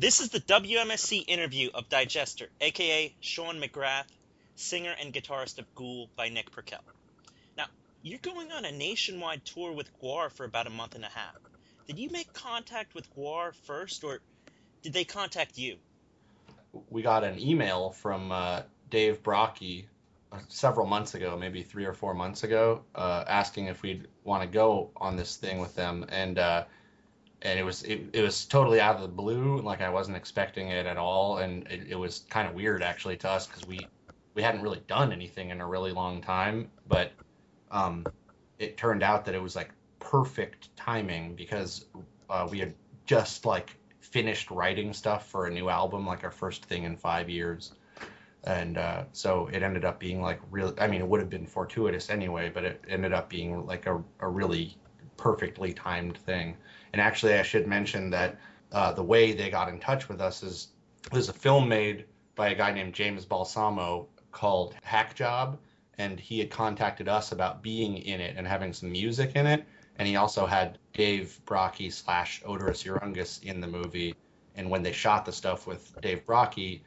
This is the WMSC interview of Digestor, aka Sean McGrath, singer and guitarist of Ghoul by Nick Perkel. Now, you're going on a nationwide tour with GWAR for about a month and a half. Did you make contact with GWAR first, or did they contact you? We got an email from uh, Dave Brockie uh, several months ago, maybe three or four months ago, uh, asking if we'd want to go on this thing with them, and uh, and it was it, it was totally out of the blue, like I wasn't expecting it at all, and it, it was kind of weird actually to us because we we hadn't really done anything in a really long time, but um, it turned out that it was like perfect timing because uh, we had just like finished writing stuff for a new album, like our first thing in five years. And uh, so it ended up being like real i mean it would have been fortuitous anyway but it ended up being like a, a really perfectly timed thing and actually i should mention that uh, the way they got in touch with us is there's a film made by a guy named james balsamo called hack job. And he had contacted us about being in it and having some music in it. And he also had dave brockie slash Oderus Urungus in the movie. And when they shot the stuff with dave brockie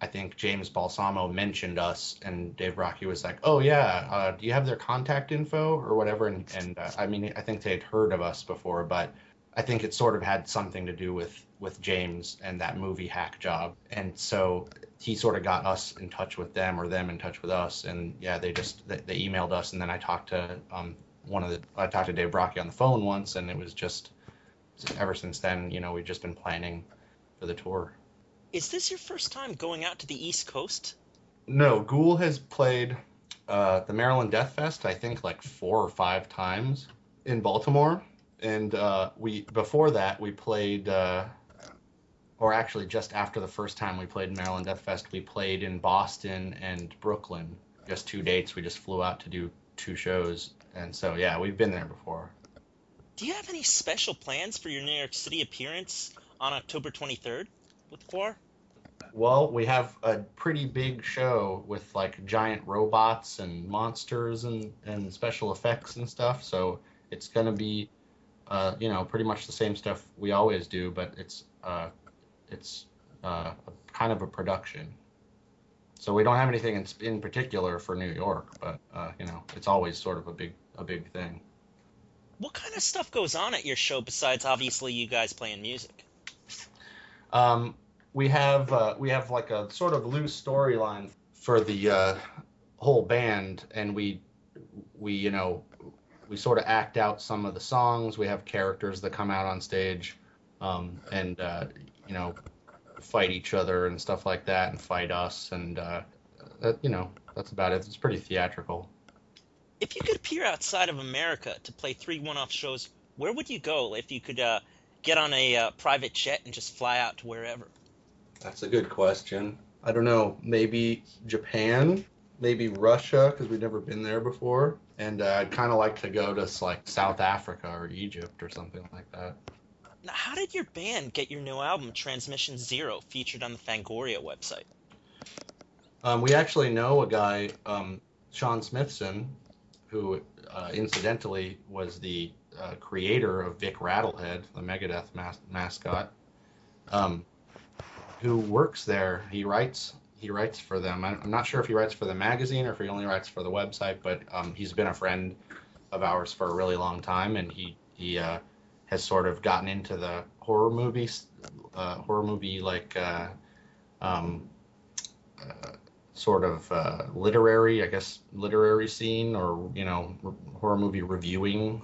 I think James Balsamo mentioned us, and Dave Brockie was like, "Oh yeah, uh, do you have their contact info or whatever?" And, and uh, I mean, I think they had heard of us before, but I think it sort of had something to do with with James and that movie Hack Job, and so he sort of got us in touch with them or them in touch with us, and yeah, they just they, they emailed us, and then I talked to um, one of the I talked to Dave Brockie on the phone once, and it was just ever since then, you know, we've just been planning for the tour. Is this your first time going out to the East Coast? No, Ghoul has played uh, the Maryland Death Fest, I think, like four or five times in Baltimore, and uh, we before that we played, uh, or actually just after the first time we played Maryland Death Fest, we played in Boston and Brooklyn. Just two dates. We just flew out to do two shows, and so yeah, we've been there before. Do you have any special plans for your New York City appearance on October 23rd? with GWAR? Well, we have a pretty big show with like giant robots and monsters and, and special effects and stuff. So it's gonna be, uh, you know, pretty much the same stuff we always do, but it's uh, it's uh, kind of a production. So we don't have anything in, in particular for New York, but uh, you know, it's always sort of a big a big thing. What kind of stuff goes on at your show besides obviously you guys playing music? Um, we have uh, we have like a sort of loose storyline for the uh, whole band, and we we you know we sort of act out some of the songs. We have characters that come out on stage, um, and uh, you know fight each other and stuff like that, and fight us, and uh, that, you know that's about it. It's pretty theatrical. If you could appear outside of America to play three one-off shows, where would you go if you could uh, get on a uh, private jet and just fly out to wherever? That's a good question. I don't know. Maybe Japan, maybe Russia, because we've never been there before. And uh, I'd kind of like to go to like South Africa or Egypt or something like that. Now, how did your band get your new album, Transmission Zero, featured on the Fangoria website? Um, we actually know a guy, um, Shawn Smithson, who uh, incidentally was the uh, creator of Vic Rattlehead, the Megadeth mas- mascot, um, who works there. He writes he writes for them. I'm not sure if he writes for the magazine or if he only writes for the website, but um, he's been a friend of ours for a really long time, and he he uh, has sort of gotten into the horror movies, uh, horror movie like uh, um, uh, sort of uh, literary, I guess, literary scene or you know horror movie reviewing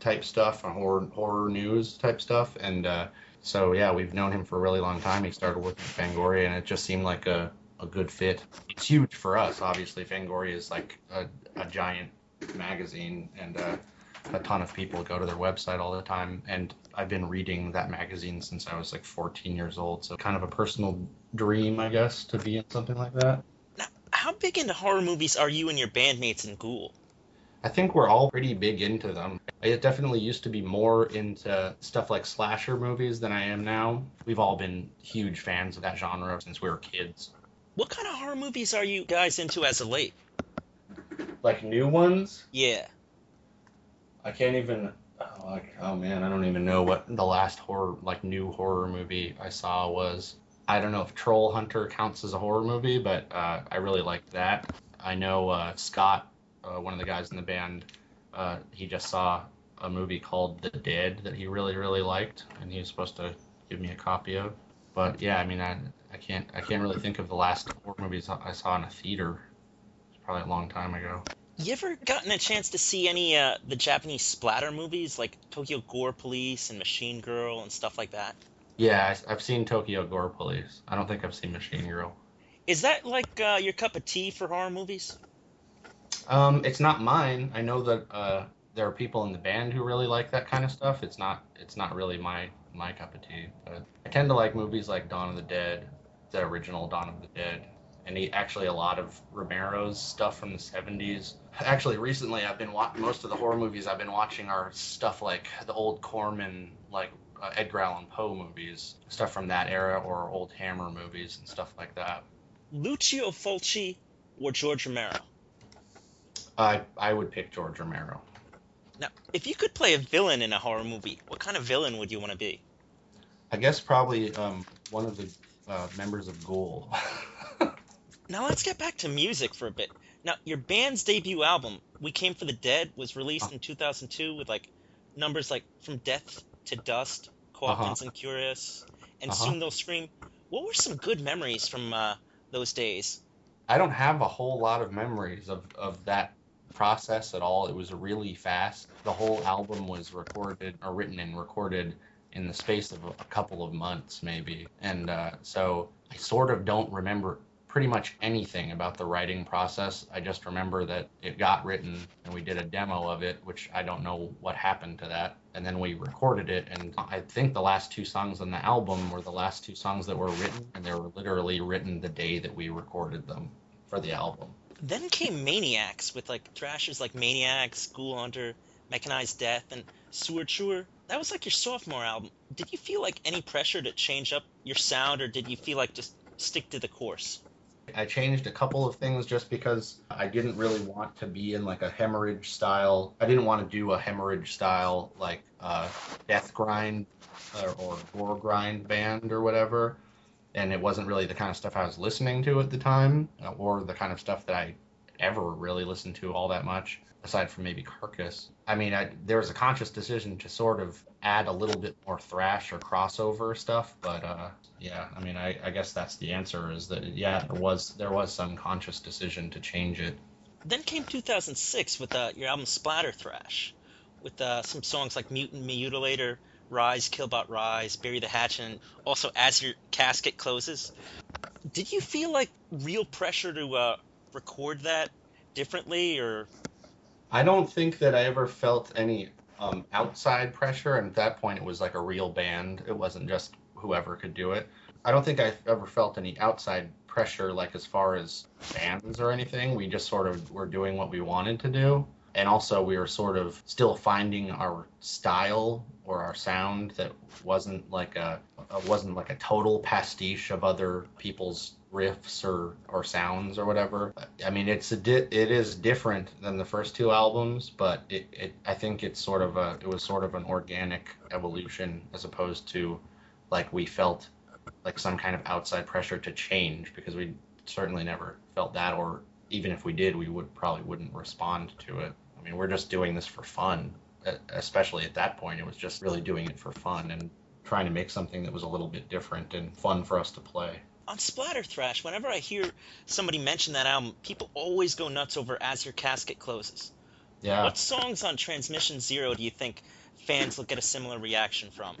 type stuff, horror horror news type stuff, and uh, so yeah, we've known him for a really long time. He started working at Fangoria, and it just seemed like a, a good fit. It's huge for us, obviously. Fangoria is like a, a giant magazine, and uh, a ton of people go to their website all the time. And I've been reading that magazine since I was like 14 years old, so kind of a personal dream, I guess, to be in something like that. Now, how big into horror movies are you and your bandmates in Ghoul? I think we're all pretty big into them. I definitely used to be more into stuff like slasher movies than I am now. We've all been huge fans of that genre since we were kids. What kind of horror movies are you guys into as of late? Like new ones? Yeah. I can't even. Oh Like, oh man, I don't even know what the last horror, like new horror movie I saw was. I don't know if Troll Hunter counts as a horror movie, but uh, I really liked that. I know uh, Scott, uh, one of the guys in the band, uh, he just saw a movie called The Dead that he really really liked, and he was supposed to give me a copy of. But yeah, I mean, I I can't I can't really think of the last horror movies I saw in a theater. It's probably a long time ago. You ever gotten a chance to see any uh, the Japanese splatter movies like Tokyo Gore Police and Machine Girl and stuff like that? Yeah, I, have seen Tokyo Gore Police. I don't think I've seen Machine Girl. Is that like uh, your cup of tea for horror movies? Um, it's not mine. I know that uh, there are people in the band who really like that kind of stuff. It's not it's not really my my cup of tea. But I tend to like movies like Dawn of the Dead, the original Dawn of the Dead, and he, actually a lot of Romero's stuff from the 70s. Actually, recently I've been watching most of the horror movies I've been watching are stuff like the old Corman, like uh, Edgar Allan Poe movies, stuff from that era, or old Hammer movies and stuff like that. Lucio Fulci or George Romero? I I would pick George Romero. Now, if you could play a villain in a horror movie, what kind of villain would you want to be? I guess probably um, one of the uh, members of Ghoul. now let's get back to music for a bit. Now, your band's debut album, "We Came for the Dead," was released in 2002 with like numbers like "From Death to Dust," "Co uh-huh. and Curious," and uh-huh. "Soon They'll Scream." What were some good memories from uh, those days? I don't have a whole lot of memories of, of that process at all. It was really fast. The whole album was recorded or written and recorded in the space of a couple of months, maybe. And uh, so I sort of don't remember pretty much anything about the writing process. I just remember that it got written and we did a demo of it, which I don't know what happened to that. And then we recorded it. And I think the last two songs on the album were the last two songs that were written, and they were literally written the day that we recorded them for the album. Then came Maniacs with like thrashers like Maniacs, Ghoul Hunter, Mechanized Death, and Sewer Chewer. That was like your sophomore album. Did you feel like any pressure to change up your sound, or did you feel like just stick to the course? I changed a couple of things just because I didn't really want to be in like a hemorrhage style. I didn't want to do a hemorrhage style like uh, death grind or, or gore grind band or whatever. And it wasn't really the kind of stuff I was listening to at the time, uh, or the kind of stuff that I ever really listened to all that much, aside from maybe Carcass. I mean, I, there was a conscious decision to sort of add a little bit more thrash or crossover stuff, but uh, yeah, I mean, I, I guess that's the answer is that yeah, there was there was some conscious decision to change it. Then came 2006 with uh, your album Splatter Thrash, with uh, some songs like Mutant Mutilator, Rise, Killbot Rise, Bury the Hatchet, and also As Your Casket Closes. Did you feel like real pressure to uh, record that differently, or? I don't think that I ever felt any um, outside pressure, and at that point, it was like a real band. It wasn't just whoever could do it. I don't think I ever felt any outside pressure, like as far as fans or anything. We just sort of were doing what we wanted to do. And also, we were sort of still finding our style or our sound that wasn't like a Uh, wasn't like a total pastiche of other people's riffs or or sounds or whatever. I mean, it's a di- it is different than the first two albums, but it, it I think it's sort of a it was sort of an organic evolution as opposed to like we felt like some kind of outside pressure to change because we certainly never felt that or even if we did we would probably wouldn't respond to it. I mean, we're just doing this for fun. Especially at that point, it was just really doing it for fun and trying to make something that was a little bit different and fun for us to play on Splatter Thrash, whenever I hear somebody mention that album, people always go nuts over As Your Casket Closes. Yeah. What songs on Transmission Zero do you think fans will get a similar reaction from?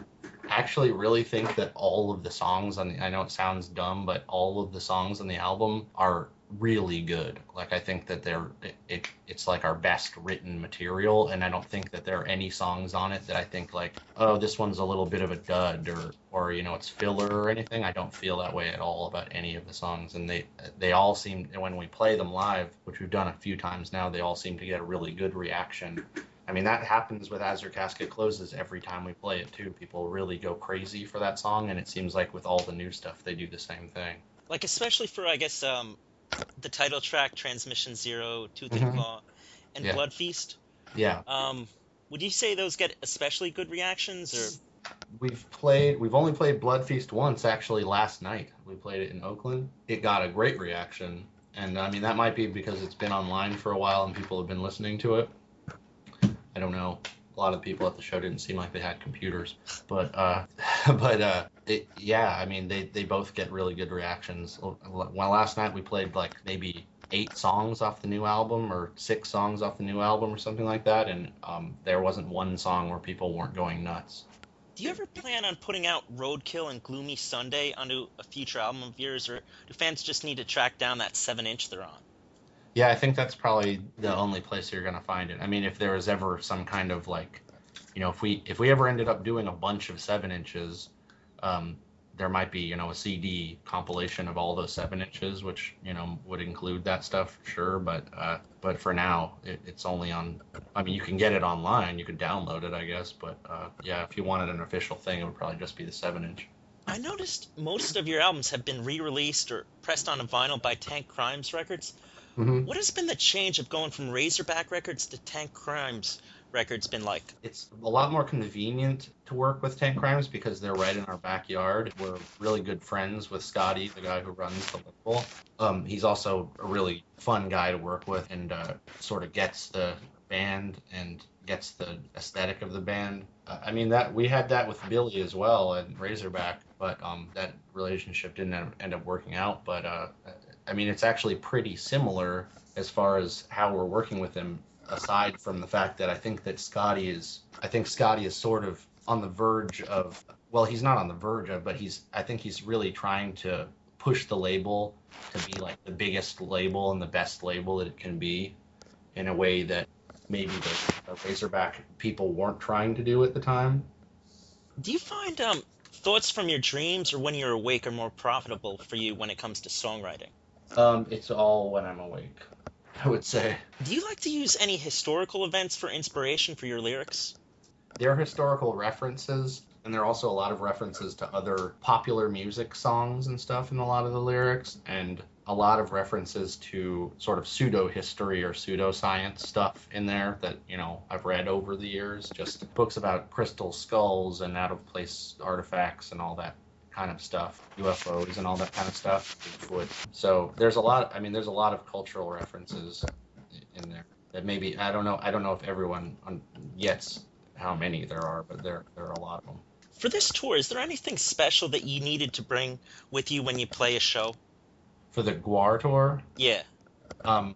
I actually really think that all of the songs on the, I know it sounds dumb, but all of the songs on the album are really good. Like I think that they're it, it, it's like our best written material, and I don't think that there are any songs on it that I think like oh this one's a little bit of a dud or or you know it's filler or anything. I don't feel that way at all about any of the songs, and they they all seem when we play them live, which we've done a few times now, they all seem to get a really good reaction. I mean that happens with Your Casket Closes every time we play it too. People really go crazy for that song, and it seems like with all the new stuff they do the same thing. Like especially for I guess um the title track, Transmission Zero, Tooth and mm-hmm. Claw, and yeah. Blood Feast. Yeah. Um, Would you say those get especially good reactions, or We've played. We've only played Blood Feast once, actually. Last night we played it in Oakland. It got a great reaction, and I mean that might be because it's been online for a while and people have been listening to it. I don't know. A lot of people at the show didn't seem like they had computers, but uh, but uh, it, yeah, I mean they they both get really good reactions. Well, last night we played like maybe eight songs off the new album or six songs off the new album or something like that, and um, there wasn't one song where people weren't going nuts. do you ever plan on putting out Roadkill and Gloomy Sunday onto a future album of yours, or do fans just need to track down that seven inch they're on? Yeah, I think that's probably the only place you're gonna find it. I mean, if there was ever some kind of like, you know, if we if we ever ended up doing a bunch of seven inches, um, there might be you know a CD compilation of all those seven inches, which you know would include that stuff, sure. But uh, but for now, it, it's only on. I mean, you can get it online, you can download it, I guess. But uh, yeah, if you wanted an official thing, it would probably just be the seven inch. I noticed most of your albums have been re-released or pressed on a vinyl by Tankcrimes Records. Mm-hmm. What has been the change of going from Razorback Records to Tankcrimes Records been like? it's a lot more convenient to work with Tankcrimes because they're right in our backyard. We're really good friends with Scotty, the guy who runs the label. Um, he's also a really fun guy to work with and uh, sort of gets the band and gets the aesthetic of the band. Uh, I mean that we had that with Billy as well and Razorback, but um, that relationship didn't end- up working out. But uh, I mean it's actually pretty similar as far as how we're working with him aside from the fact that I think that Scotty is I think Scotty is sort of on the verge of well he's not on the verge of but he's I think he's really trying to push the label to be like the biggest label and the best label that it can be in a way that maybe the, the Razorback people weren't trying to do at the time. Do you find um, thoughts from your dreams or when you're awake are more profitable for you when it comes to songwriting? Um, it's all when I'm awake, I would say. Do you like to use any historical events for inspiration for your lyrics? There are historical references, and there are also a lot of references to other popular music songs and stuff in a lot of the lyrics, and a lot of references to sort of pseudo history or pseudoscience stuff in there that, you know, I've read over the years. Just books about crystal skulls and out of place artifacts and all that kind of stuff, UFOs and all that kind of stuff, Bigfoot. So there's a lot, I mean, there's a lot of cultural references in there that maybe, I don't know, I don't know if everyone gets how many there are, but there there are a lot of them. For this tour, is there anything special that you needed to bring with you when you play a show? For the GWAR tour, Yeah. um,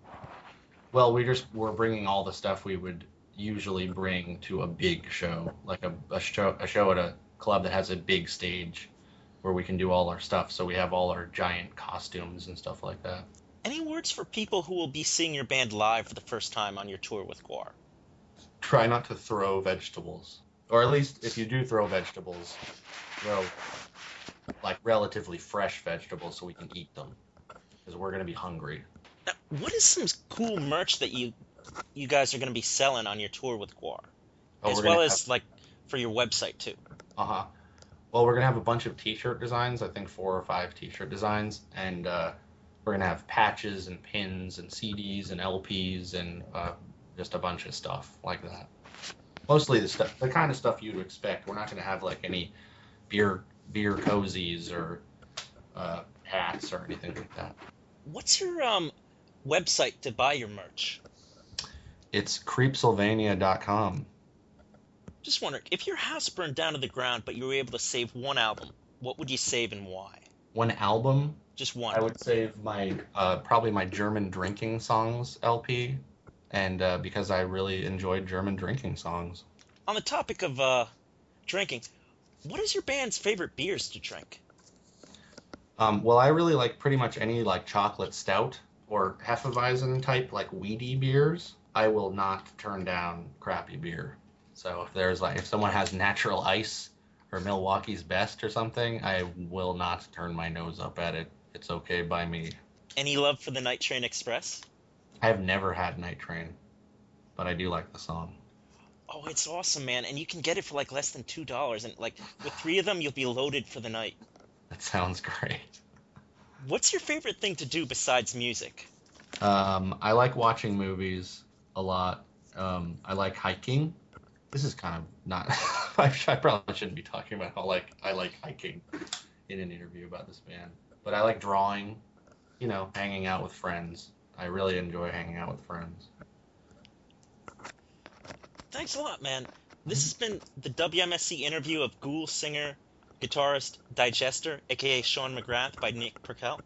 well, we just we're bringing all the stuff we would usually bring to a big show, like a, a show a show at a club that has a big stage where we can do all our stuff. So we have all our giant costumes and stuff like that. Any words for people who will be seeing your band live for the first time on your tour with GWAR? Try not to throw vegetables, or at least if you do throw vegetables, throw like relatively fresh vegetables so we can eat them, because we're gonna be hungry. Now, what is some cool merch that you you guys are going to be selling on your tour with GWAR, Oh, as well have- as like for your website too? Uh huh. Well, we're gonna have a bunch of T-shirt designs. I think four or five T-shirt designs, and uh, we're gonna have patches and pins and CDs and LPs and uh, just a bunch of stuff like that. Mostly the stuff, the kind of stuff you'd expect. We're not gonna have like any beer beer cozies or uh, hats or anything like that. What's your um website to buy your merch? It's creepsylvania.com. Just wondering, if your house burned down to the ground, but you were able to save one album, what would you save and why? One album Just one. I would save my uh, probably my German drinking songs LP, and uh, because I really enjoyed German drinking songs. On the topic of uh, drinking, what is your band's favorite beers to drink? Um, well, I really like pretty much any like chocolate stout or Hefeweizen type like weedy beers. I will not turn down crappy beer. So if there's like if someone has natural ice or Milwaukee's Best or something, I will not turn my nose up at it. It's okay by me. Any love for the Night Train Express? I have never had Night Train, but I do like the song. Oh, it's awesome, man, and you can get it for like less than two dollars, and like with three of them, you'll be loaded for the night. That sounds great. What's your favorite thing to do besides music? Um, I like watching movies a lot. Um, I like hiking. This is kind of not. I, I probably shouldn't be talking about how like I like hiking in an interview about this band, but I like drawing. You know, hanging out with friends. I really enjoy hanging out with friends. Thanks a lot, man. This has been the WMSC interview of Ghoul singer, guitarist, digestor, aka Sean McGrath by Nick Perkel.